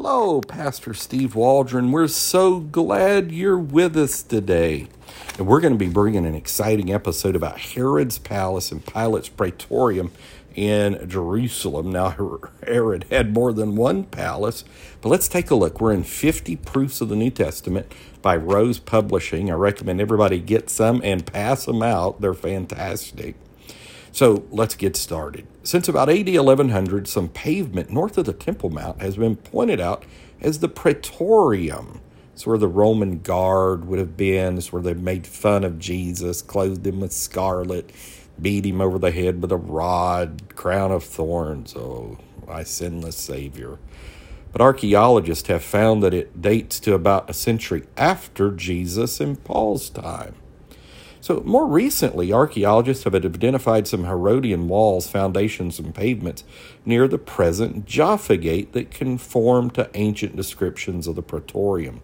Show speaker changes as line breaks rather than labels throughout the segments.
Hello, Pastor Steve Waldron. We're so glad you're with us today. And we're going to be bringing an exciting episode about Herod's palace and Pilate's praetorium in Jerusalem. Now, Herod had more than one palace, but let's take a look. We're in 50 Proofs of the New Testament by Rose Publishing. I recommend everybody get some and pass them out, they're fantastic. So let's get started. Since about AD 1100, some pavement north of the Temple Mount has been pointed out as the Praetorium. It's where the Roman guard would have been. It's where they made fun of Jesus, clothed him with scarlet, beat him over the head with a rod, crown of thorns. Oh, my sinless Savior. But archaeologists have found that it dates to about a century after Jesus and Paul's time. So, more recently, archaeologists have identified some Herodian walls, foundations, and pavements near the present Jaffa Gate that conform to ancient descriptions of the Praetorium.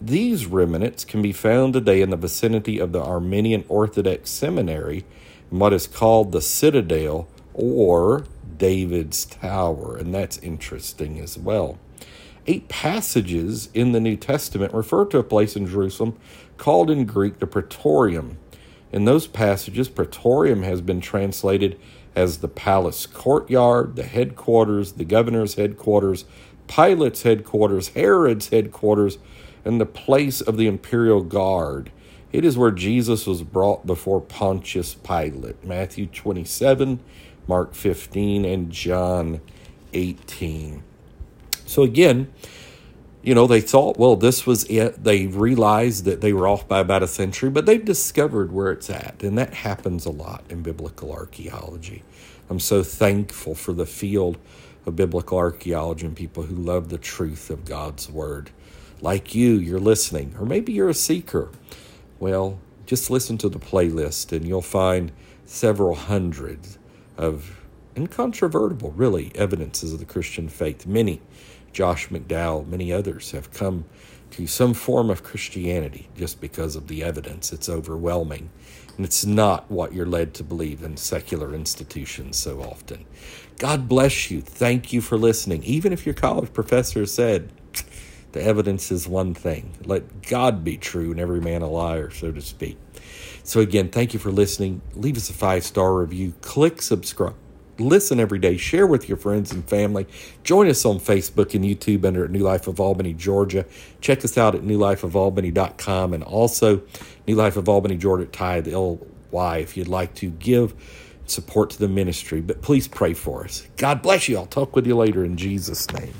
These remnants can be found today in the vicinity of the Armenian Orthodox Seminary in what is called the Citadel or David's Tower, and that's interesting as well. Eight passages in the New Testament refer to a place in Jerusalem called in Greek the Praetorium. In those passages, Praetorium has been translated as the palace courtyard, the headquarters, the governor's headquarters, Pilate's headquarters, Herod's headquarters, and the place of the imperial guard. It is where Jesus was brought before Pontius Pilate. Matthew 27, Mark 15, and John 18. So again, you know, they thought, well, this was it. They realized that they were off by about a century, but they've discovered where it's at. And that happens a lot in biblical archaeology. I'm so thankful for the field of biblical archaeology and people who love the truth of God's word. Like you, you're listening, or maybe you're a seeker. Well, just listen to the playlist and you'll find several hundreds of incontrovertible, really, evidences of the Christian faith. Many Josh McDowell, many others have come to some form of Christianity just because of the evidence. It's overwhelming. And it's not what you're led to believe in secular institutions so often. God bless you. Thank you for listening. Even if your college professor said, the evidence is one thing. Let God be true and every man a liar, so to speak. So, again, thank you for listening. Leave us a five star review. Click subscribe listen every day, share with your friends and family. Join us on Facebook and YouTube under New Life of Albany, Georgia. Check us out at newlifeofalbany.com and also New Life of Albany, Georgia, Tithe LY if you'd like to give support to the ministry. But please pray for us. God bless you. I'll talk with you later in Jesus' name.